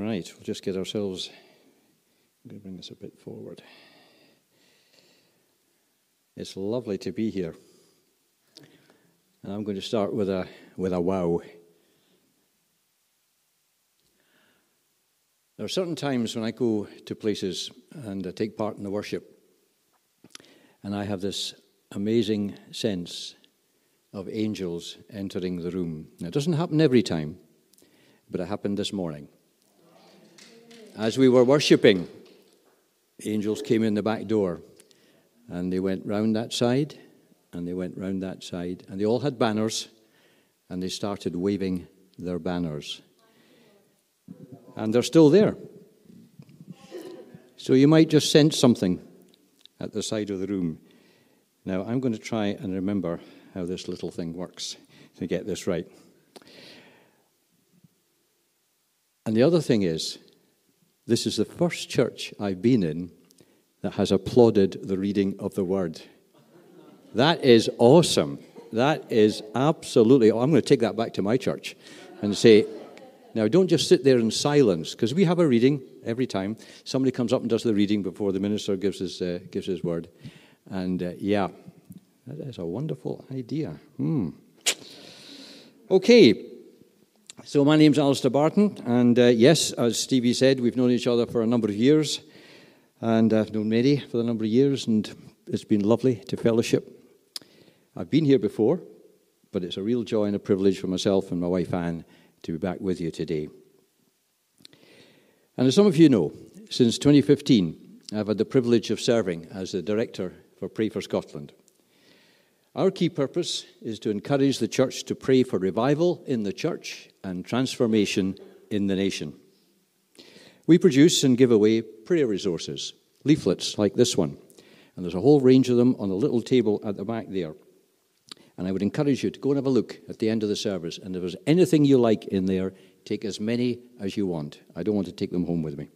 Right, we'll just get ourselves. I'm going to bring this a bit forward. It's lovely to be here. And I'm going to start with a, with a wow. There are certain times when I go to places and I take part in the worship, and I have this amazing sense of angels entering the room. Now, it doesn't happen every time, but it happened this morning. As we were worshipping, angels came in the back door and they went round that side and they went round that side and they all had banners and they started waving their banners. And they're still there. So you might just sense something at the side of the room. Now, I'm going to try and remember how this little thing works to get this right. And the other thing is, this is the first church I've been in that has applauded the reading of the word. That is awesome. That is absolutely. I'm going to take that back to my church and say, now don't just sit there in silence because we have a reading every time. Somebody comes up and does the reading before the minister gives his, uh, gives his word. And uh, yeah, that is a wonderful idea. Hmm. Okay, so, my name's Alistair Barton, and uh, yes, as Stevie said, we've known each other for a number of years, and I've known Mary for a number of years, and it's been lovely to fellowship. I've been here before, but it's a real joy and a privilege for myself and my wife Anne to be back with you today. And as some of you know, since 2015, I've had the privilege of serving as the director for Pray for Scotland. Our key purpose is to encourage the church to pray for revival in the church and transformation in the nation. We produce and give away prayer resources, leaflets like this one, and there's a whole range of them on the little table at the back there. And I would encourage you to go and have a look at the end of the service, and if there's anything you like in there, take as many as you want. I don't want to take them home with me.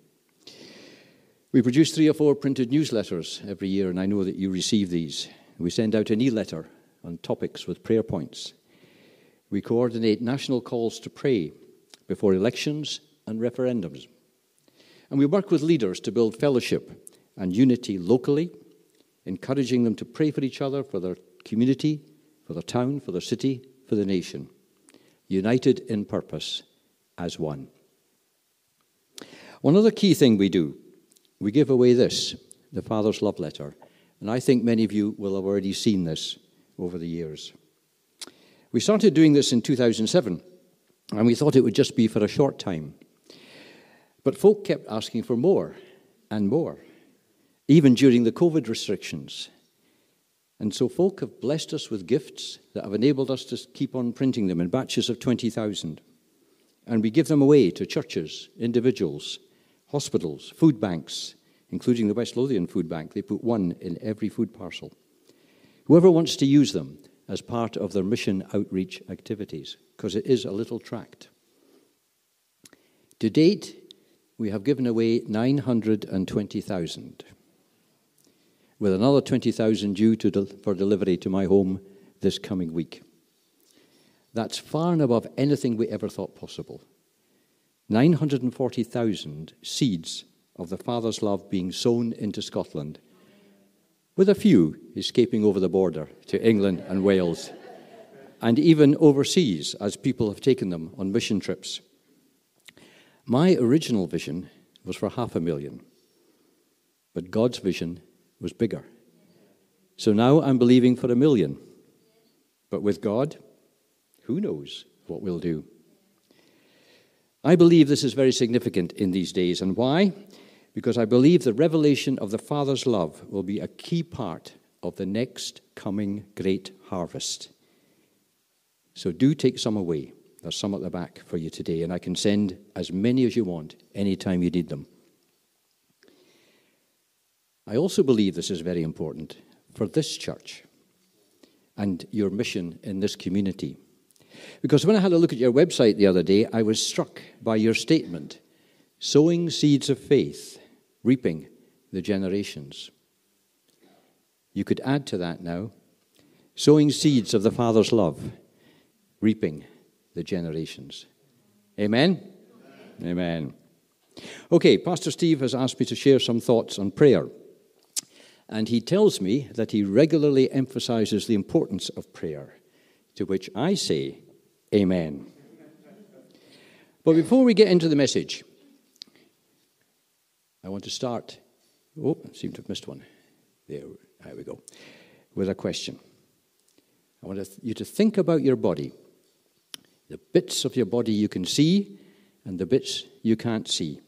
We produce three or four printed newsletters every year, and I know that you receive these. We send out an e letter on topics with prayer points. We coordinate national calls to pray before elections and referendums. And we work with leaders to build fellowship and unity locally, encouraging them to pray for each other, for their community, for their town, for their city, for the nation, united in purpose as one. One other key thing we do we give away this the Father's Love Letter and I think many of you will have already seen this over the years. We started doing this in 2007, and we thought it would just be for a short time. But folk kept asking for more and more, even during the COVID restrictions. And so folk have blessed us with gifts that have enabled us to keep on printing them in batches of 20,000. And we give them away to churches, individuals, hospitals, food banks, including the West Lothian Food Bank. They put one in every food parcel. Whoever wants to use them as part of their mission outreach activities, because it is a little tract. To date, we have given away 920,000, with another 20,000 due to for delivery to my home this coming week. That's far and above anything we ever thought possible. 940,000 seeds of the Father's love being sown into Scotland, with a few escaping over the border to England and Wales, and even overseas as people have taken them on mission trips. My original vision was for half a million, but God's vision was bigger. So now I'm believing for a million. But with God, who knows what we'll do? I believe this is very significant in these days. And why? Because I believe the revelation of the Father's love will be a key part of the next coming great harvest. So do take some away. There's some at the back for you today, and I can send as many as you want anytime you need them. I also believe this is very important for this church and your mission in this community. Because when I had a look at your website the other day, I was struck by your statement sowing seeds of faith reaping the generations. You could add to that now sowing seeds of the Father's love, reaping the generations. Amen? Amen. Amen. Okay, Pastor Steve has asked me to share some thoughts on prayer. And he tells me that he regularly emphasizes the importance of prayer, to which I say, Amen. But before we get into the message, I want to start. Oh, I seem to have missed one. There, there we go. With a question. I want you to think about your body the bits of your body you can see and the bits you can't see.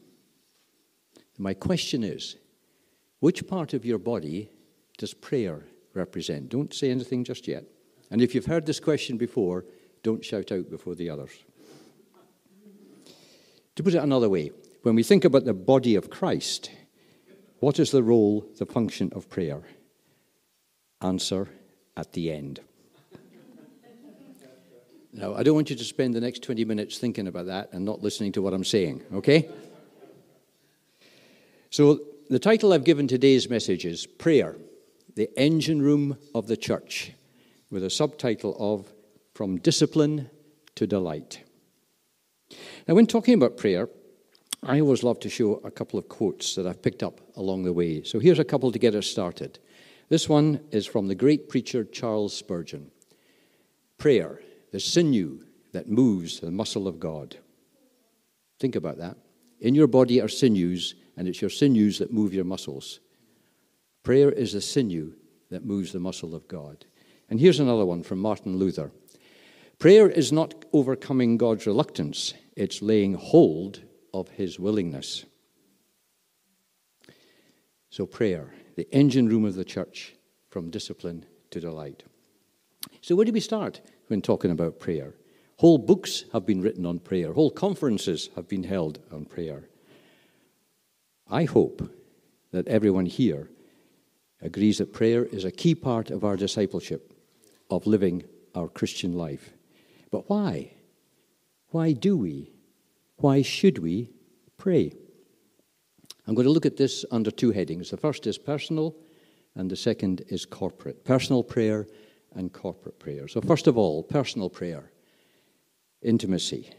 My question is which part of your body does prayer represent? Don't say anything just yet. And if you've heard this question before, don't shout out before the others. To put it another way, when we think about the body of Christ, what is the role, the function of prayer? Answer at the end. Now, I don't want you to spend the next 20 minutes thinking about that and not listening to what I'm saying, okay? So, the title I've given today's message is Prayer, the Engine Room of the Church, with a subtitle of From Discipline to Delight. Now, when talking about prayer, I always love to show a couple of quotes that I've picked up along the way. So, here's a couple to get us started. This one is from the great preacher Charles Spurgeon Prayer the sinew that moves the muscle of God. Think about that. In your body are sinews, and it's your sinews that move your muscles. Prayer is the sinew that moves the muscle of God. And here's another one from Martin Luther Prayer is not overcoming God's reluctance, it's laying hold of his willingness. So, prayer, the engine room of the church, from discipline to delight. So, where do we start? when talking about prayer. Whole books have been written on prayer, whole conferences have been held on prayer. I hope that everyone here agrees that prayer is a key part of our discipleship, of living our Christian life. But why? Why do we? Why should we pray? I'm going to look at this under two headings. The first is personal, and the second is corporate. Personal prayer and corporate prayer. So, first of all, personal prayer, intimacy,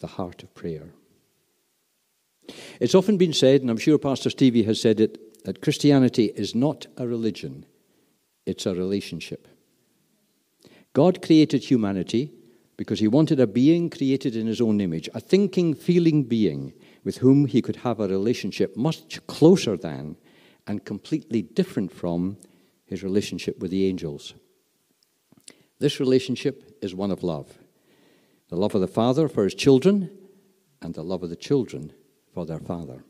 the heart of prayer. It's often been said, and I'm sure Pastor Stevie has said it, that Christianity is not a religion, it's a relationship. God created humanity because he wanted a being created in his own image, a thinking, feeling being with whom he could have a relationship much closer than and completely different from his relationship with the angels. This relationship is one of love the love of the Father for his children, and the love of the children for their Father.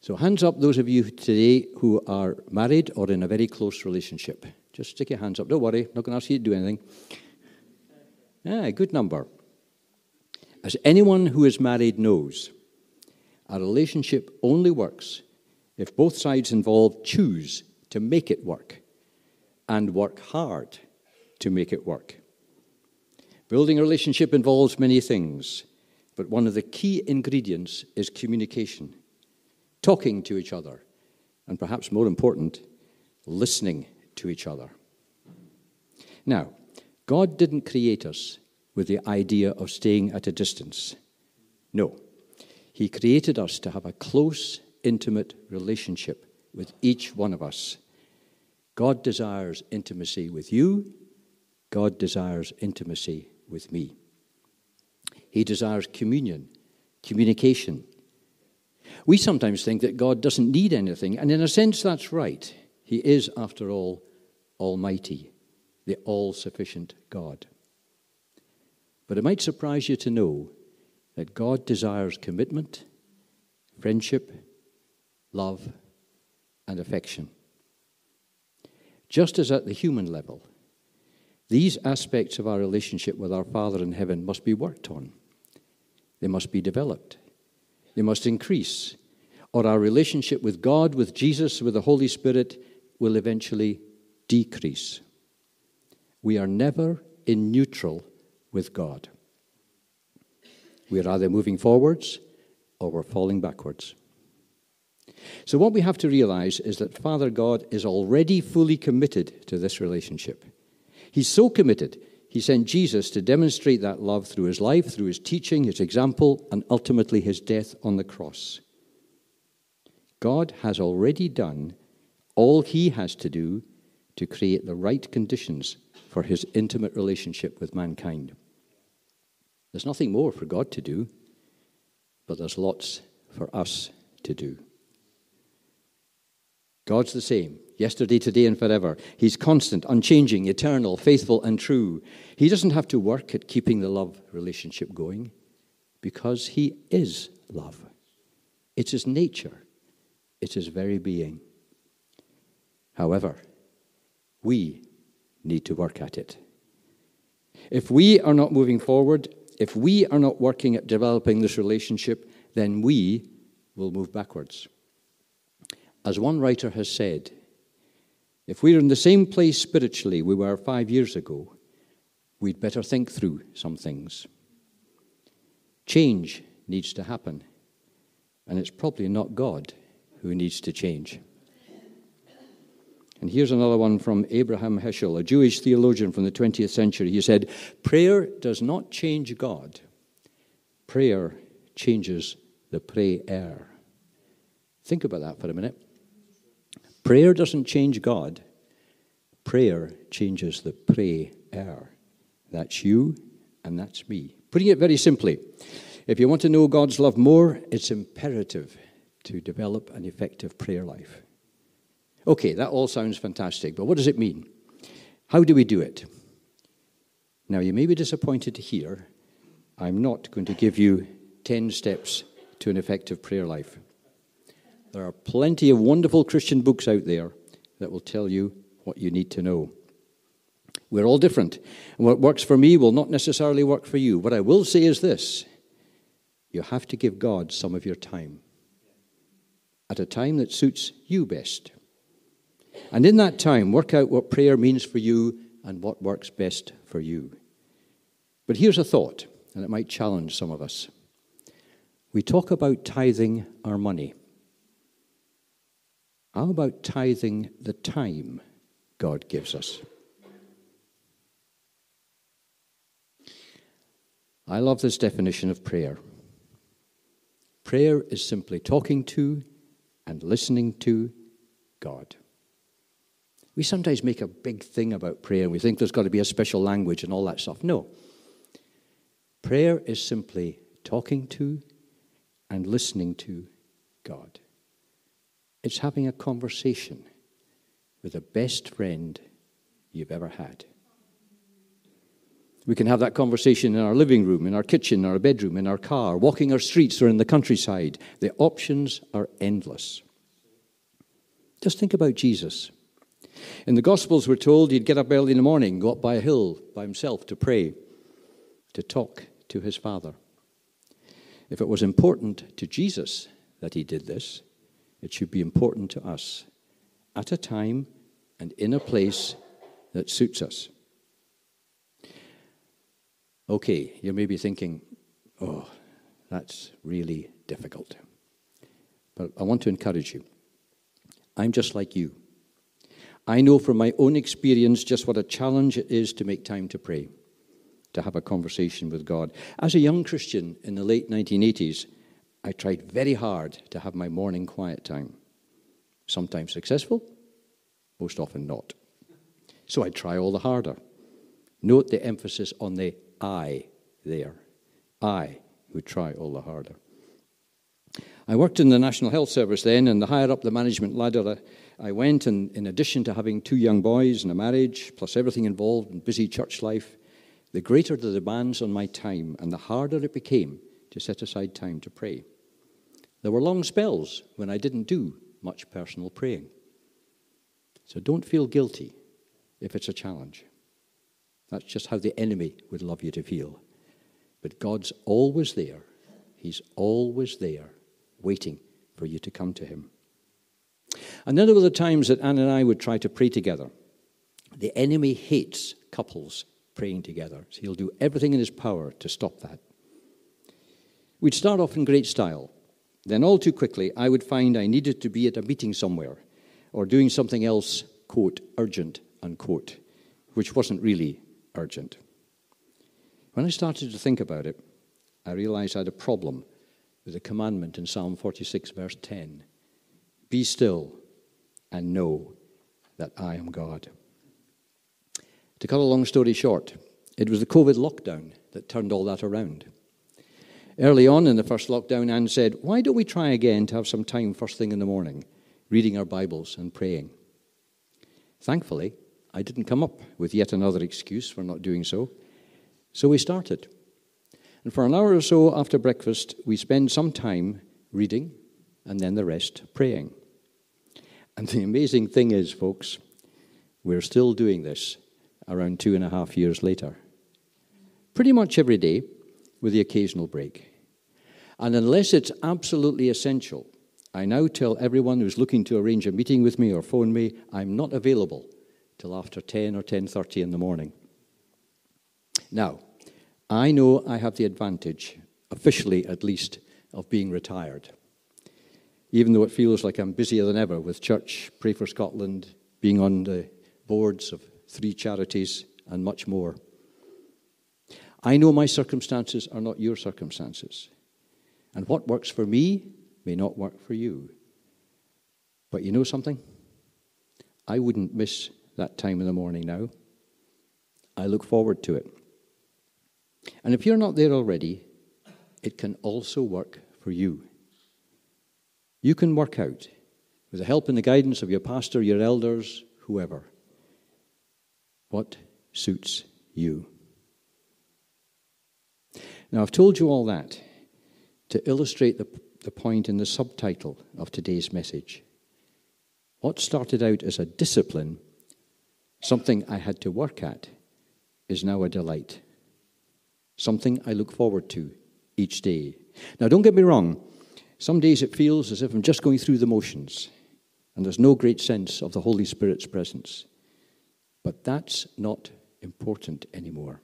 So, hands up, those of you today who are married or in a very close relationship. Just stick your hands up. Don't worry, not going to ask you to do anything. Ah, good number. As anyone who is married knows, a relationship only works if both sides involved choose to make it work and work hard to make it work. Building a relationship involves many things, but one of the key ingredients is communication, talking to each other, and perhaps more important, listening to each other. Now, God didn't create us with the idea of staying at a distance. No, He created us to have a close, intimate relationship with each one of us. God desires intimacy with you God desires intimacy with me. He desires communion, communication. We sometimes think that God doesn't need anything, and in a sense, that's right. He is, after all, Almighty, the all sufficient God. But it might surprise you to know that God desires commitment, friendship, love, and affection. Just as at the human level, these aspects of our relationship with our Father in heaven must be worked on. They must be developed. They must increase. Or our relationship with God, with Jesus, with the Holy Spirit will eventually decrease. We are never in neutral with God. We're either moving forwards or we're falling backwards. So, what we have to realize is that Father God is already fully committed to this relationship. He's so committed, He sent Jesus to demonstrate that love through his life, through his teaching, his example, and ultimately his death on the cross. God has already done all he has to do to create the right conditions for his intimate relationship with mankind. There's nothing more for God to do, but there's lots for us to do. God's the same, yesterday, today, and forever. He's constant, unchanging, eternal, faithful, and true. He doesn't have to work at keeping the love relationship going because He is love. It's His nature, it's His very being. However, we need to work at it. If we are not moving forward, if we are not working at developing this relationship, then we will move backwards. As one writer has said, if we're in the same place spiritually we were five years ago, we'd better think through some things. Change needs to happen, and it's probably not God who needs to change. And here's another one from Abraham Heschel, a Jewish theologian from the 20th century. He said, Prayer does not change God, prayer changes the prayer. Think about that for a minute. Prayer doesn't change God, prayer changes the prayer. That's you and that's me. Putting it very simply, if you want to know God's love more, it's imperative to develop an effective prayer life. Okay, that all sounds fantastic, but what does it mean? How do we do it? Now, you may be disappointed to hear I'm not going to give you 10 steps to an effective prayer life. There are plenty of wonderful Christian books out there that will tell you what you need to know. We're all different. And what works for me will not necessarily work for you. What I will say is this you have to give God some of your time at a time that suits you best. And in that time, work out what prayer means for you and what works best for you. But here's a thought, and it might challenge some of us. We talk about tithing our money. How about tithing the time God gives us? I love this definition of prayer. Prayer is simply talking to and listening to God. We sometimes make a big thing about prayer and we think there's got to be a special language and all that stuff. No. Prayer is simply talking to and listening to God. It's having a conversation with the best friend you've ever had. We can have that conversation in our living room, in our kitchen, in our bedroom, in our car, walking our streets, or in the countryside. The options are endless. Just think about Jesus. In the Gospels, we're told he'd get up early in the morning, go up by a hill by himself to pray, to talk to his Father. If it was important to Jesus that he did this, it should be important to us at a time and in a place that suits us. Okay, you may be thinking, oh, that's really difficult. But I want to encourage you. I'm just like you. I know from my own experience just what a challenge it is to make time to pray, to have a conversation with God. As a young Christian in the late 1980s, I tried very hard to have my morning quiet time. Sometimes successful, most often not. So I'd try all the harder. Note the emphasis on the I there. I would try all the harder. I worked in the National Health Service then, and the higher up the management ladder I went, and in addition to having two young boys and a marriage, plus everything involved in busy church life, the greater the demands on my time, and the harder it became to set aside time to pray. There were long spells when I didn't do much personal praying. So don't feel guilty if it's a challenge. That's just how the enemy would love you to feel. But God's always there. He's always there, waiting for you to come to Him. And then there were the times that Anne and I would try to pray together. The enemy hates couples praying together, so he'll do everything in his power to stop that. We'd start off in great style. Then, all too quickly, I would find I needed to be at a meeting somewhere or doing something else, quote, urgent, unquote, which wasn't really urgent. When I started to think about it, I realized I had a problem with the commandment in Psalm 46, verse 10 Be still and know that I am God. To cut a long story short, it was the COVID lockdown that turned all that around. Early on in the first lockdown, Anne said, Why don't we try again to have some time first thing in the morning, reading our Bibles and praying? Thankfully, I didn't come up with yet another excuse for not doing so. So we started. And for an hour or so after breakfast, we spend some time reading and then the rest praying. And the amazing thing is, folks, we're still doing this around two and a half years later. Pretty much every day, with the occasional break. And unless it's absolutely essential, I now tell everyone who's looking to arrange a meeting with me or phone me, I'm not available till after 10 or 10:30 in the morning. Now, I know I have the advantage, officially at least, of being retired. Even though it feels like I'm busier than ever with church, Pray for Scotland, being on the boards of three charities, and much more. I know my circumstances are not your circumstances. And what works for me may not work for you. But you know something? I wouldn't miss that time in the morning now. I look forward to it. And if you're not there already, it can also work for you. You can work out, with the help and the guidance of your pastor, your elders, whoever, what suits you. Now, I've told you all that to illustrate the, the point in the subtitle of today's message. What started out as a discipline, something I had to work at, is now a delight, something I look forward to each day. Now, don't get me wrong, some days it feels as if I'm just going through the motions, and there's no great sense of the Holy Spirit's presence. But that's not important anymore.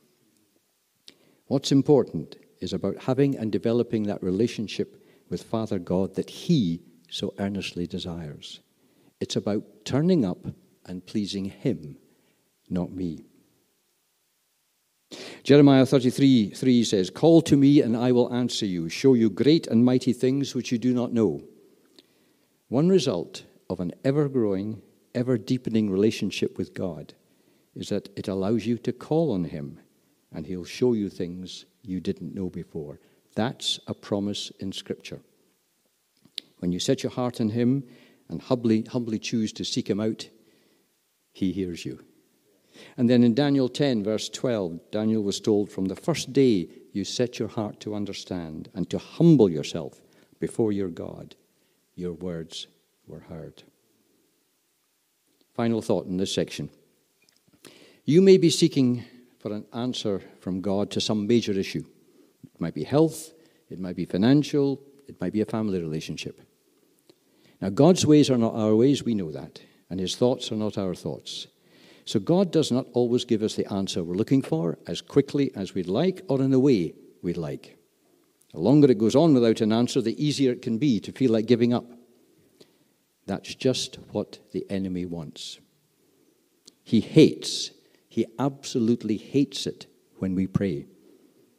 What's important is about having and developing that relationship with Father God that He so earnestly desires. It's about turning up and pleasing Him, not me. Jeremiah 33 3 says, Call to me and I will answer you, show you great and mighty things which you do not know. One result of an ever growing, ever deepening relationship with God is that it allows you to call on Him and He'll show you things you didn't know before. That's a promise in Scripture. When you set your heart on Him and humbly, humbly choose to seek Him out, He hears you. And then in Daniel 10, verse 12, Daniel was told, From the first day you set your heart to understand and to humble yourself before your God, your words were heard. Final thought in this section. You may be seeking for an answer from God to some major issue. It might be health, it might be financial, it might be a family relationship. Now, God's ways are not our ways, we know that, and His thoughts are not our thoughts. So, God does not always give us the answer we're looking for as quickly as we'd like or in the way we'd like. The longer it goes on without an answer, the easier it can be to feel like giving up. That's just what the enemy wants. He hates he absolutely hates it when we pray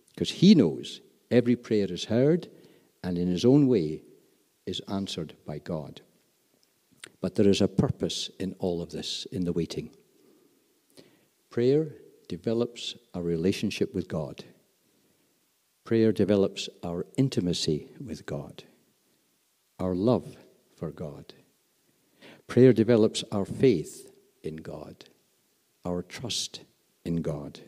because he knows every prayer is heard and in his own way is answered by God. But there is a purpose in all of this, in the waiting. Prayer develops a relationship with God. Prayer develops our intimacy with God, our love for God. Prayer develops our faith in God our trust in God,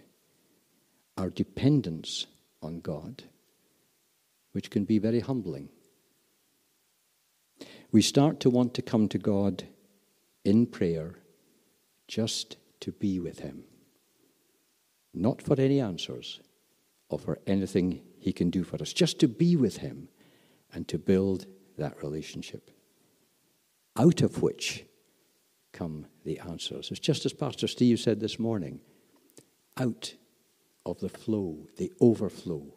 our dependence on God, which can be very humbling. We start to want to come to God in prayer just to be with Him, not for any answers or for anything He can do for us, just to be with Him and to build that relationship, out of which come the answers. It's just as Pastor Steve said this morning out of the flow, the overflow,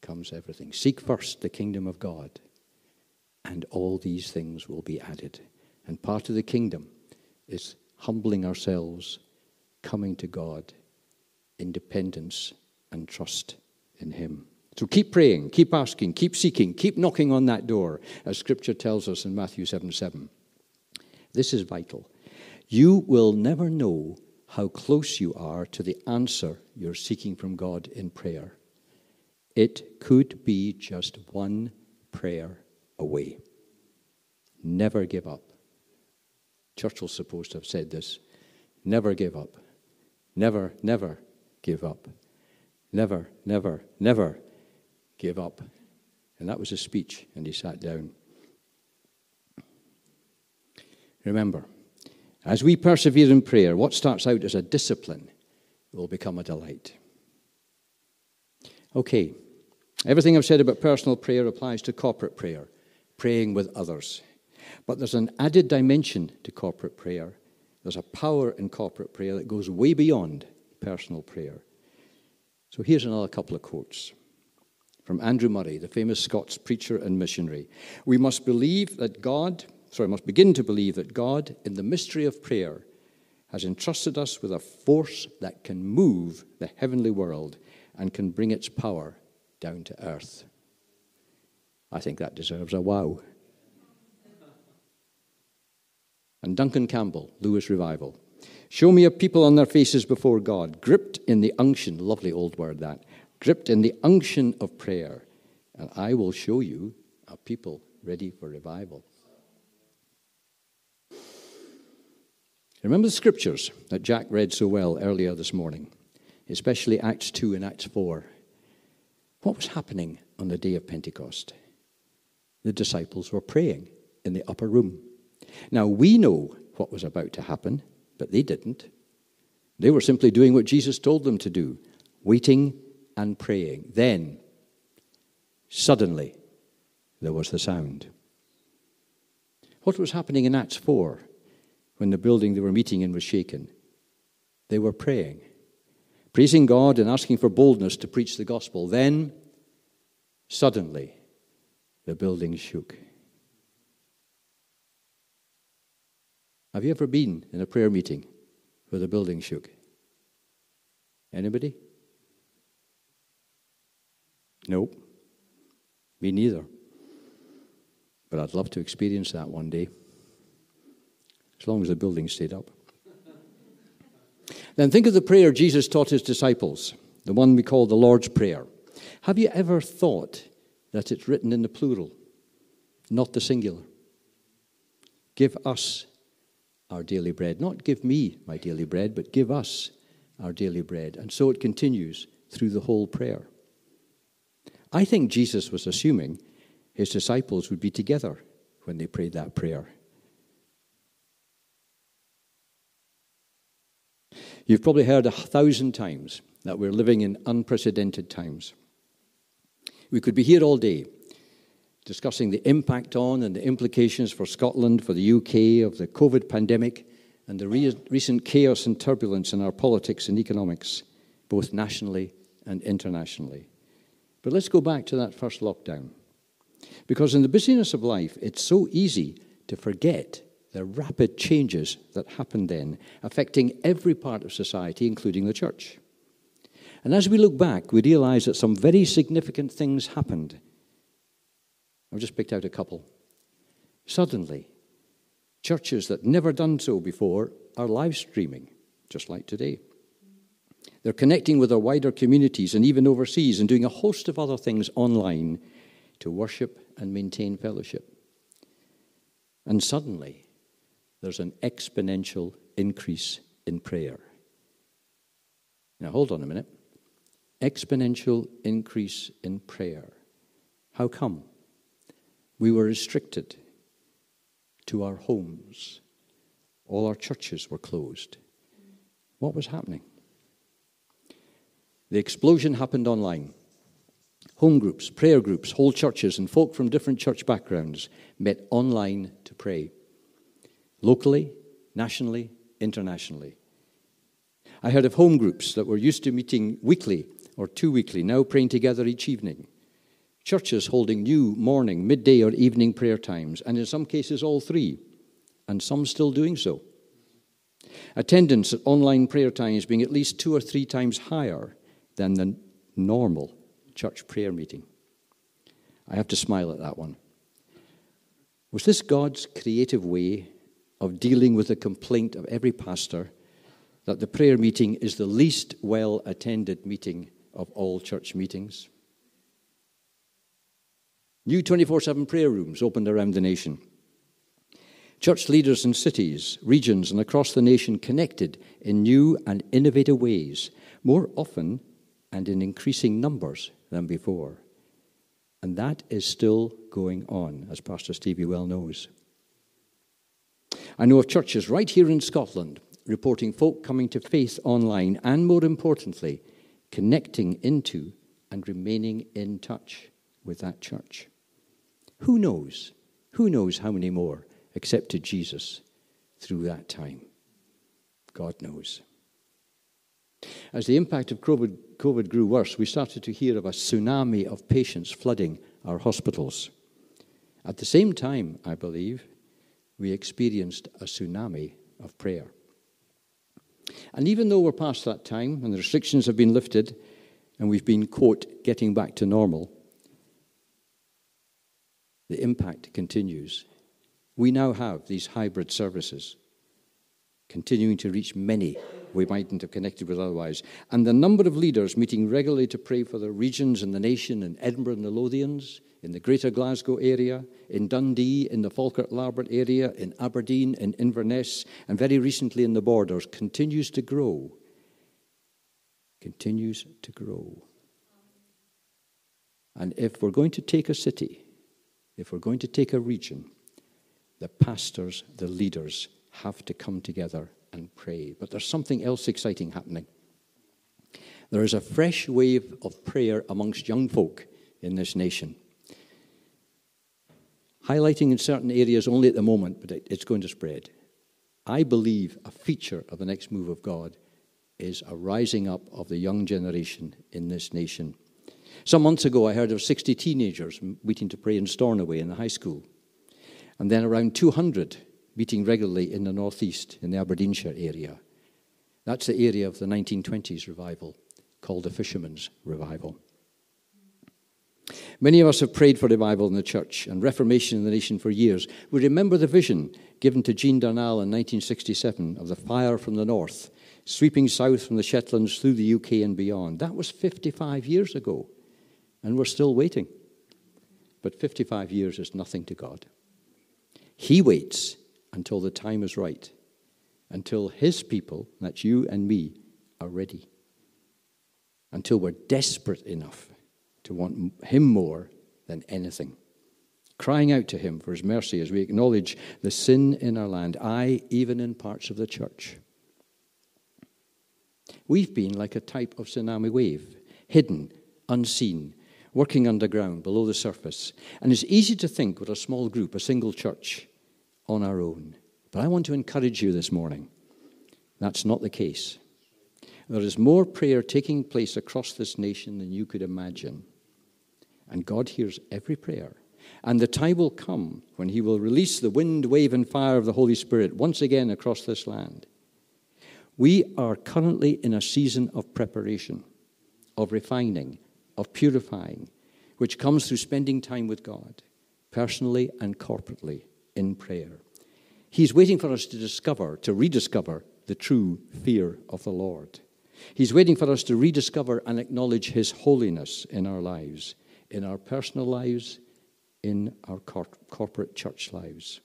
comes everything. Seek first the kingdom of God, and all these things will be added. And part of the kingdom is humbling ourselves, coming to God in dependence and trust in Him. So keep praying, keep asking, keep seeking, keep knocking on that door, as Scripture tells us in Matthew 7 7. This is vital. You will never know how close you are to the answer you're seeking from God in prayer. It could be just one prayer away. Never give up. Churchill's supposed to have said this. Never give up. Never, never give up. Never, never, never give up. And that was his speech, and he sat down. Remember, as we persevere in prayer, what starts out as a discipline will become a delight. Okay, everything I've said about personal prayer applies to corporate prayer, praying with others. But there's an added dimension to corporate prayer. There's a power in corporate prayer that goes way beyond personal prayer. So here's another couple of quotes from Andrew Murray, the famous Scots preacher and missionary. We must believe that God, sorry, must begin to believe that God, in the mystery of prayer, has entrusted us with a force that can move the heavenly world and can bring its power down to earth. I think that deserves a wow. And Duncan Campbell, Lewis Revival. Show me a people on their faces before God, gripped in the unction, lovely old word that, gripped in the unction of prayer, and I will show you a people ready for revival. Remember the scriptures that Jack read so well earlier this morning, especially Acts 2 and Acts 4. What was happening on the day of Pentecost? The disciples were praying in the upper room. Now, we know what was about to happen, but they didn't. They were simply doing what Jesus told them to do, waiting and praying. Then, suddenly, there was the sound. What was happening in Acts 4 when the building they were meeting in was shaken? They were praying, praising God and asking for boldness to preach the gospel. Then, suddenly, the building shook. Have you ever been in a prayer meeting where the building shook? Anybody? Nope. Me neither. But I'd love to experience that one day, as long as the building stayed up. then think of the prayer Jesus taught his disciples, the one we call the Lord's Prayer. Have you ever thought that it's written in the plural, not the singular? Give us our daily bread. Not give me my daily bread, but give us our daily bread. And so it continues through the whole prayer. I think Jesus was assuming his disciples would be together when they prayed that prayer. You've probably heard a thousand times that we're living in unprecedented times. We could be here all day discussing the impact on and the implications for Scotland, for the UK, of the COVID pandemic, and the re- recent chaos and turbulence in our politics and economics, both nationally and internationally. But let's go back to that first lockdown. Because in the busyness of life, it's so easy to forget the rapid changes that happened then, affecting every part of society, including the church. And as we look back, we realize that some very significant things happened. I've just picked out a couple. Suddenly, churches that never done so before are live streaming, just like today. They're connecting with their wider communities and even overseas and doing a host of other things online to worship and maintain fellowship. And suddenly, there's an exponential increase in prayer. Now, hold on a minute. Exponential increase in prayer. How come? We were restricted to our homes. All our churches were closed. What was happening? The explosion happened online. Home groups, prayer groups, whole churches, and folk from different church backgrounds met online to pray. Locally, nationally, internationally. I heard of home groups that were used to meeting weekly or two weekly, now praying together each evening. Churches holding new morning, midday, or evening prayer times, and in some cases all three, and some still doing so. Attendance at online prayer times being at least two or three times higher than the normal church prayer meeting. I have to smile at that one. Was this God's creative way of dealing with the complaint of every pastor that the prayer meeting is the least well attended meeting of all church meetings? New 24 7 prayer rooms opened around the nation. Church leaders in cities, regions, and across the nation connected in new and innovative ways, more often and in increasing numbers than before. And that is still going on, as Pastor Stevie well knows. I know of churches right here in Scotland reporting folk coming to faith online and, more importantly, connecting into and remaining in touch with that church. Who knows? Who knows how many more accepted Jesus through that time? God knows. As the impact of COVID, grew worse, we started to hear of a tsunami of patients flooding our hospitals. At the same time, I believe, we experienced a tsunami of prayer. And even though we're past that time and the restrictions have been lifted and we've been, quote, getting back to normal, the impact continues. We now have these hybrid services continuing to reach many we mightn't have connected with otherwise. And the number of leaders meeting regularly to pray for the regions and the nation in Edinburgh and the Lothians, in the Greater Glasgow area, in Dundee, in the Falkirk Larbert area, in Aberdeen, in Inverness, and very recently in the borders continues to grow. Continues to grow. And if we're going to take a city, if we're going to take a region, the pastors, the leaders have to come together and pray. But there's something else exciting happening. There is a fresh wave of prayer amongst young folk in this nation. Highlighting in certain areas only at the moment, but it's going to spread. I believe a feature of the next move of God is a rising up of the young generation in this nation. Some months ago, I heard of 60 teenagers meeting to pray in Stornoway in the high school, and then around 200 meeting regularly in the northeast, in the Aberdeenshire area. That's the area of the 1920s revival called the Fishermen's Revival. Many of us have prayed for revival in the church and reformation in the nation for years. We remember the vision given to Jean Darnall in 1967 of the fire from the north, sweeping south from the Shetlands through the UK and beyond. That was 55 years ago, and we're still waiting. But 55 years is nothing to God. He waits until the time is right, until His people, that's you and me, are ready, until we're desperate enough to want Him more than anything. Crying out to Him for His mercy as we acknowledge the sin in our land, I, even in parts of the church. We've been like a type of tsunami wave, hidden, unseen, working underground, below the surface. And it's easy to think what a small group, a single church, on our own. But I want to encourage you this morning. That's not the case. There is more prayer taking place across this nation than you could imagine. And God hears every prayer. And the time will come when He will release the wind, wave, and fire of the Holy Spirit once again across this land. We are currently in a season of preparation, of refining, of purifying, which comes through spending time with God, personally and corporately in prayer. He's waiting for us to discover, to rediscover the true fear of the Lord. He's waiting for us to rediscover and acknowledge His holiness in our lives, in our personal lives, in our cor- corporate church lives.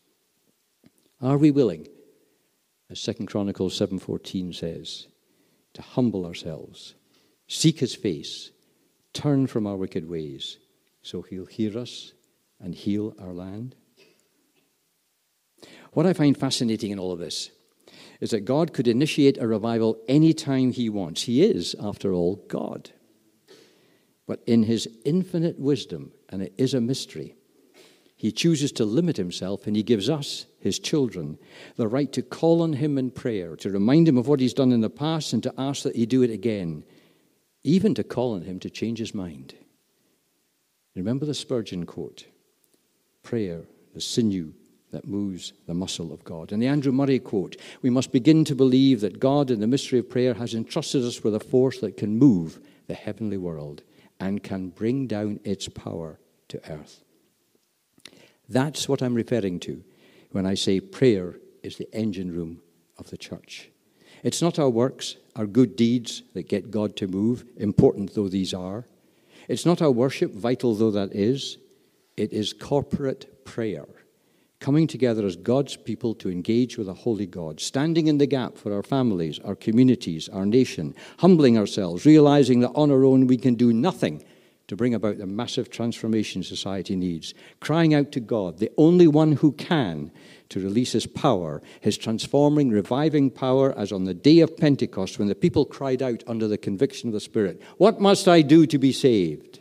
Are we willing, as 2 Chronicles 7:14 says, to humble ourselves, seek his face, turn from our wicked ways, so he'll hear us and heal our land? What I find fascinating in all of this is that God could initiate a revival anytime He wants. He is, after all, God. But in His infinite wisdom, and it is a mystery, He chooses to limit Himself and He gives us, His children, the right to call on Him in prayer, to remind Him of what He's done in the past and to ask that He do it again, even to call on Him to change His mind. Remember the Spurgeon quote prayer, the sinew that moves the muscle of God. And the Andrew Murray quote We must begin to believe that God, in the mystery of prayer, has entrusted us with a force that can move the heavenly world and can bring down its power to earth. That's what I'm referring to when I say prayer is the engine room of the church. It's not our works, our good deeds that get God to move, important though these are. It's not our worship, vital though that is. It is corporate prayer, coming together as God's people to engage with a holy God, standing in the gap for our families, our communities, our nation, humbling ourselves, realizing that on our own we can do nothing to bring about the massive transformation society needs, crying out to God, the only one who can, to release his power, his transforming, reviving power, as on the day of Pentecost when the people cried out under the conviction of the Spirit, What must I do to be saved?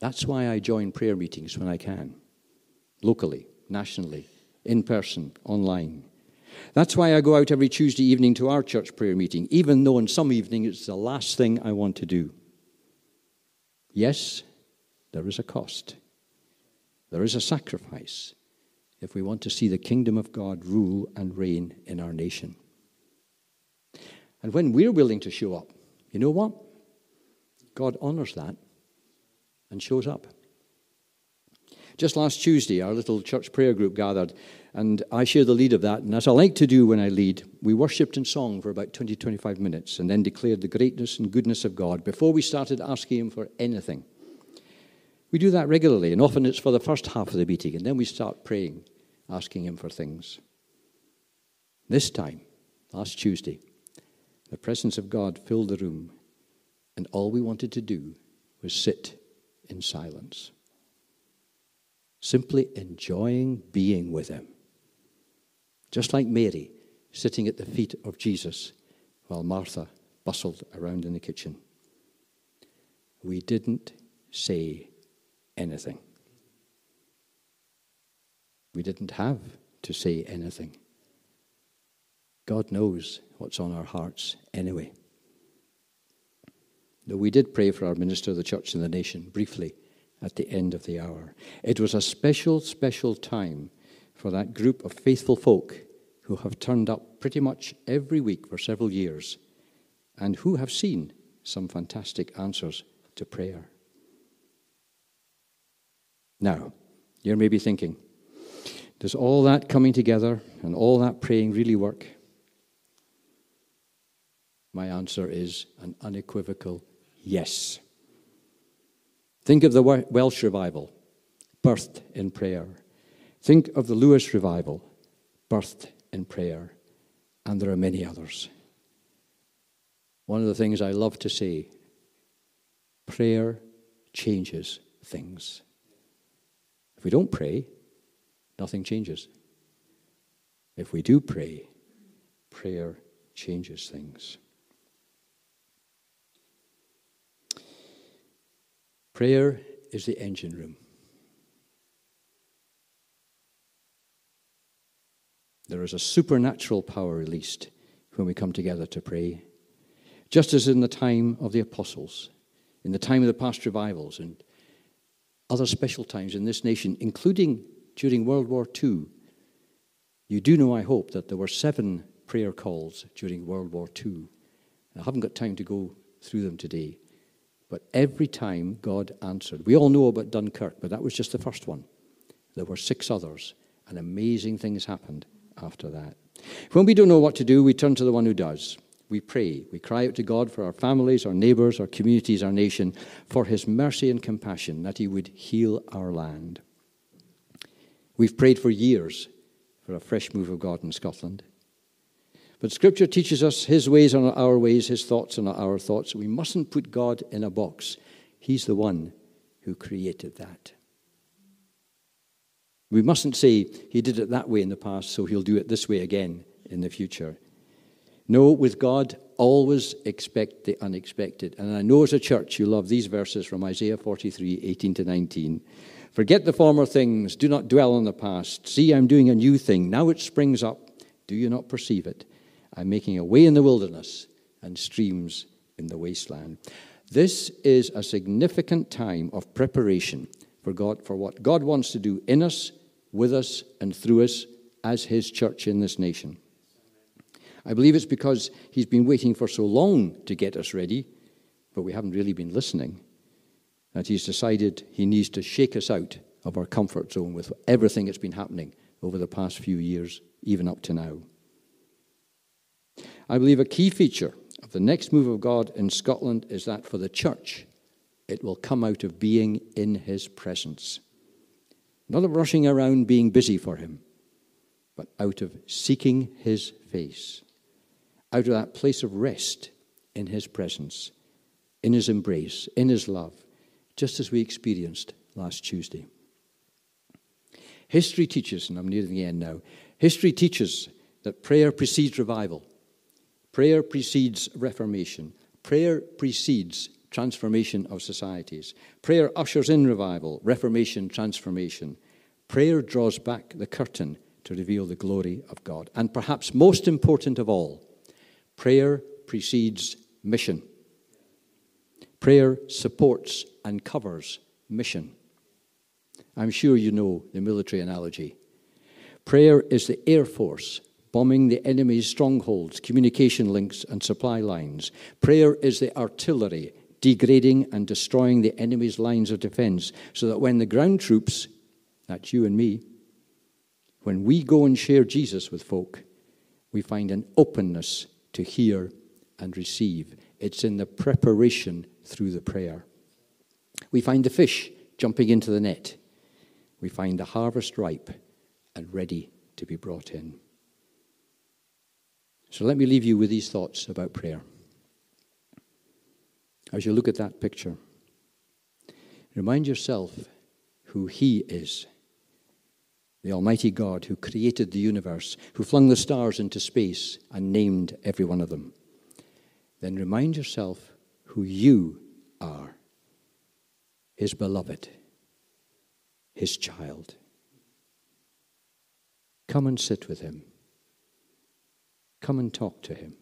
That's why I join prayer meetings when I can, locally, nationally, in person, online. That's why I go out every Tuesday evening to our church prayer meeting, even though on some evening it's the last thing I want to do. Yes, there is a cost. There is a sacrifice if we want to see the kingdom of God rule and reign in our nation. And when we're willing to show up, you know what? God honors that and shows up. Just last Tuesday, our little church prayer group gathered and I share the lead of that. And as I like to do when I lead, we worshipped in song for about 20, 25 minutes and then declared the greatness and goodness of God before we started asking Him for anything. We do that regularly, and often it's for the first half of the meeting, and then we start praying, asking Him for things. This time, last Tuesday, the presence of God filled the room, and all we wanted to do was sit in silence, simply enjoying being with Him just like Mary sitting at the feet of Jesus while Martha bustled around in the kitchen. We didn't say anything. We didn't have to say anything. God knows what's on our hearts anyway. Though we did pray for our minister of the church and the nation briefly at the end of the hour. It was a special, special time for that group of faithful folk who have turned up pretty much every week for several years and who have seen some fantastic answers to prayer. Now, you're maybe thinking, does all that coming together and all that praying really work? My answer is an unequivocal yes. Think of the Welsh revival, birthed in prayer. Think of the Lewis revival, birthed in prayer. And there are many others. One of the things I love to say prayer changes things. If we don't pray, nothing changes. If we do pray, prayer changes things. Prayer is the engine room. There is a supernatural power released when we come together to pray. Just as in the time of the apostles, in the time of the past revivals, and other special times in this nation, including during World War II. You do know, I hope, that there were seven prayer calls during World War II. I haven't got time to go through them today. But every time God answered. We all know about Dunkirk, but that was just the first one. There were six others, and amazing things happened after that. When we don't know what to do, we turn to the one who does. We pray. We cry out to God for our families, our neighbors, our communities, our nation, for his mercy and compassion, that he would heal our land. We've prayed for years for a fresh move of God in Scotland. But Scripture teaches us his ways are not our ways, his thoughts are not our thoughts. We mustn't put God in a box. He's the one who created that. We mustn't say he did it that way in the past, so he'll do it this way again in the future. No, with God, always expect the unexpected. And I know as a church you love these verses from Isaiah 43 18 to 19. Forget the former things, do not dwell on the past. See, I'm doing a new thing. Now it springs up. Do you not perceive it? I'm making a way in the wilderness and streams in the wasteland. This is a significant time of preparation for God for what God wants to do in us with us and through us as His church in this nation. I believe it's because He's been waiting for so long to get us ready, but we haven't really been listening, that He's decided He needs to shake us out of our comfort zone with everything that's been happening over the past few years, even up to now. I believe a key feature of the next move of God in Scotland is that for the church, it will come out of being in His presence. Not of rushing around being busy for Him, but out of seeking His face, out of that place of rest in His presence, in His embrace, in His love, just as we experienced last Tuesday. History teaches, and I'm near the end now, history teaches that prayer precedes revival, prayer precedes reformation, prayer precedes transformation of societies, prayer ushers in revival, reformation, transformation. Prayer draws back the curtain to reveal the glory of God. And perhaps most important of all, prayer precedes mission. Prayer supports and covers mission. I'm sure you know the military analogy. Prayer is the Air Force bombing the enemy's strongholds, communication links, and supply lines. Prayer is the artillery degrading and destroying the enemy's lines of defense so that when the ground troops, that's you and me, when we go and share Jesus with folk, we find an openness to hear and receive. It's in the preparation through the prayer. We find the fish jumping into the net we find the harvest ripe and ready to be brought in. So let me leave you with these thoughts about prayer. As you look at that picture, remind yourself who He is the Almighty God who created the universe, who flung the stars into space and named every one of them. Then remind yourself who you are His beloved his child. Come and sit with him. Come and talk to him.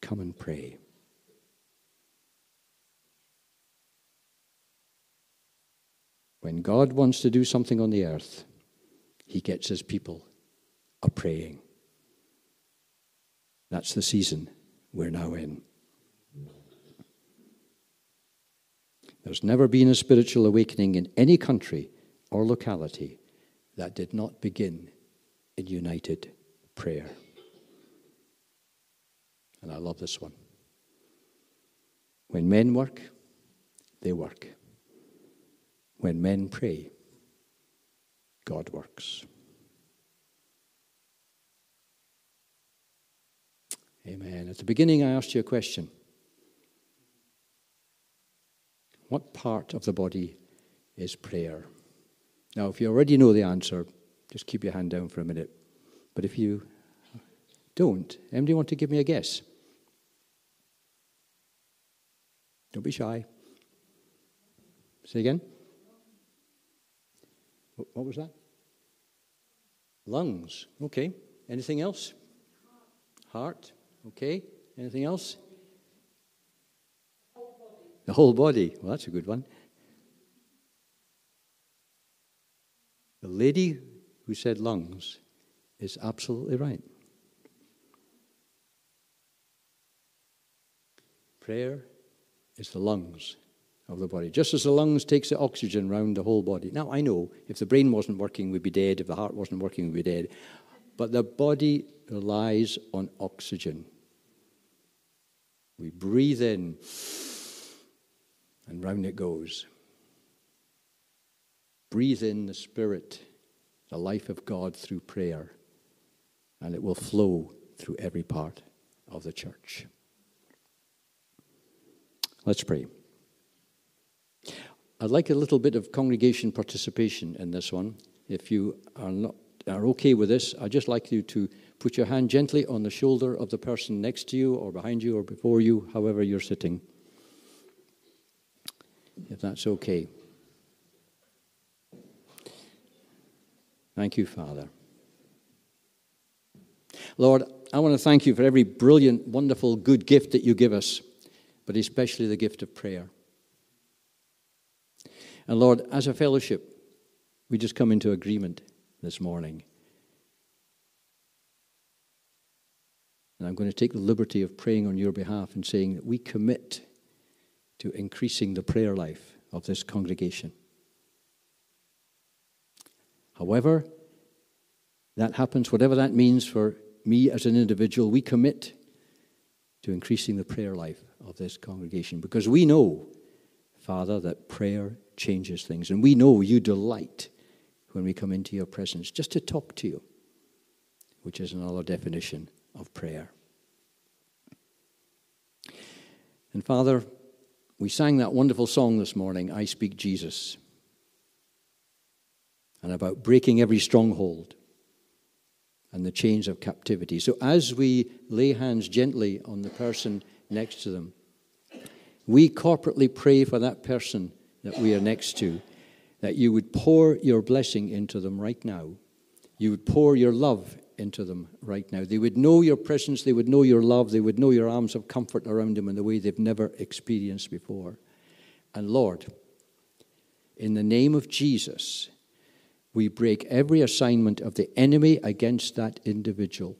Come and pray. When God wants to do something on the earth, he gets his people a praying. That's the season we're now in. There's never been a spiritual awakening in any country or locality that did not begin in united prayer. And I love this one. When men work, they work. When men pray, God works. Amen. At the beginning, I asked you a question. What part of the body is prayer? Now, if you already know the answer, just keep your hand down for a minute. But if you don't, anybody want to give me a guess? Don't be shy. Say again. What was that? Lungs. Okay. Anything else? Heart. Okay. Anything else? The whole body. Well, that's a good one. The lady who said lungs is absolutely right. Prayer is the lungs of the body. Just as the lungs takes the oxygen round the whole body. Now I know if the brain wasn't working, we'd be dead. If the heart wasn't working, we'd be dead. But the body relies on oxygen. We breathe in and round it goes. Breathe in the Spirit, the life of God through prayer, and it will flow through every part of the church. Let's pray. I'd like a little bit of congregation participation in this one. If you are not are okay with this, I'd just like you to put your hand gently on the shoulder of the person next to you or behind you or before you, however you're sitting if that's okay. Thank you, Father. Lord, I want to thank you for every brilliant, wonderful, good gift that you give us, but especially the gift of prayer. And Lord, as a fellowship, we just come into agreement this morning And I'm going to take the liberty of praying on your behalf and saying that we commit to increasing the prayer life of this congregation. However, that happens, whatever that means for me as an individual, we commit to increasing the prayer life of this congregation because we know, Father, that prayer changes things. And we know you delight when we come into your presence just to talk to you, which is another definition of prayer. And Father, we sang that wonderful song this morning, I Speak Jesus, and about breaking every stronghold and the chains of captivity. So as we lay hands gently on the person next to them, we corporately pray for that person that we are next to, that you would pour your blessing into them right now. You would pour your love into them right now. They would know your presence, they would know your love, they would know your arms of comfort around them in a way they've never experienced before. And Lord, in the name of Jesus, we break every assignment of the enemy against that individual,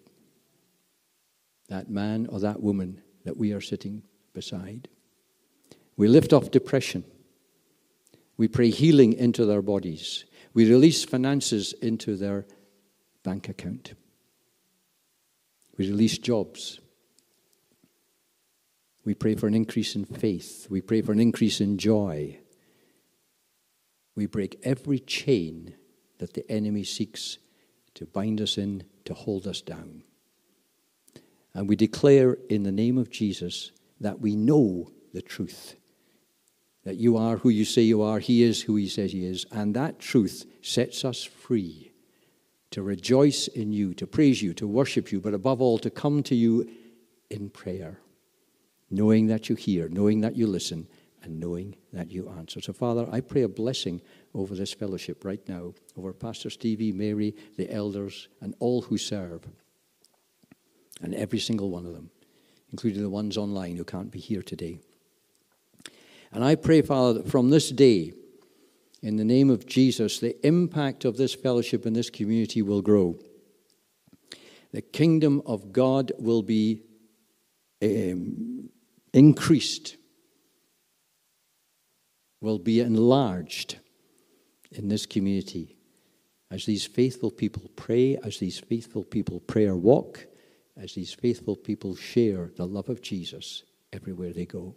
that man or that woman that we are sitting beside. We lift off depression. We pray healing into their bodies. We release finances into their bank account. We release jobs. We pray for an increase in faith. We pray for an increase in joy. We break every chain that the enemy seeks to bind us in, to hold us down. And we declare in the name of Jesus that we know the truth. That you are who you say you are, He is who He says He is. And that truth sets us free to rejoice in you, to praise you, to worship you, but above all, to come to you in prayer, knowing that you hear, knowing that you listen, and knowing that you answer. So, Father, I pray a blessing over this fellowship right now, over Pastor Stevie, Mary, the elders, and all who serve, and every single one of them, including the ones online who can't be here today. And I pray, Father, that from this day, in the name of Jesus, the impact of this fellowship in this community will grow. The kingdom of God will be um, increased, will be enlarged in this community as these faithful people pray, as these faithful people prayer walk, as these faithful people share the love of Jesus everywhere they go.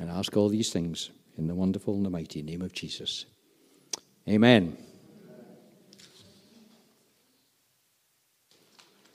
And ask all these things in the wonderful and the mighty name of Jesus. Amen.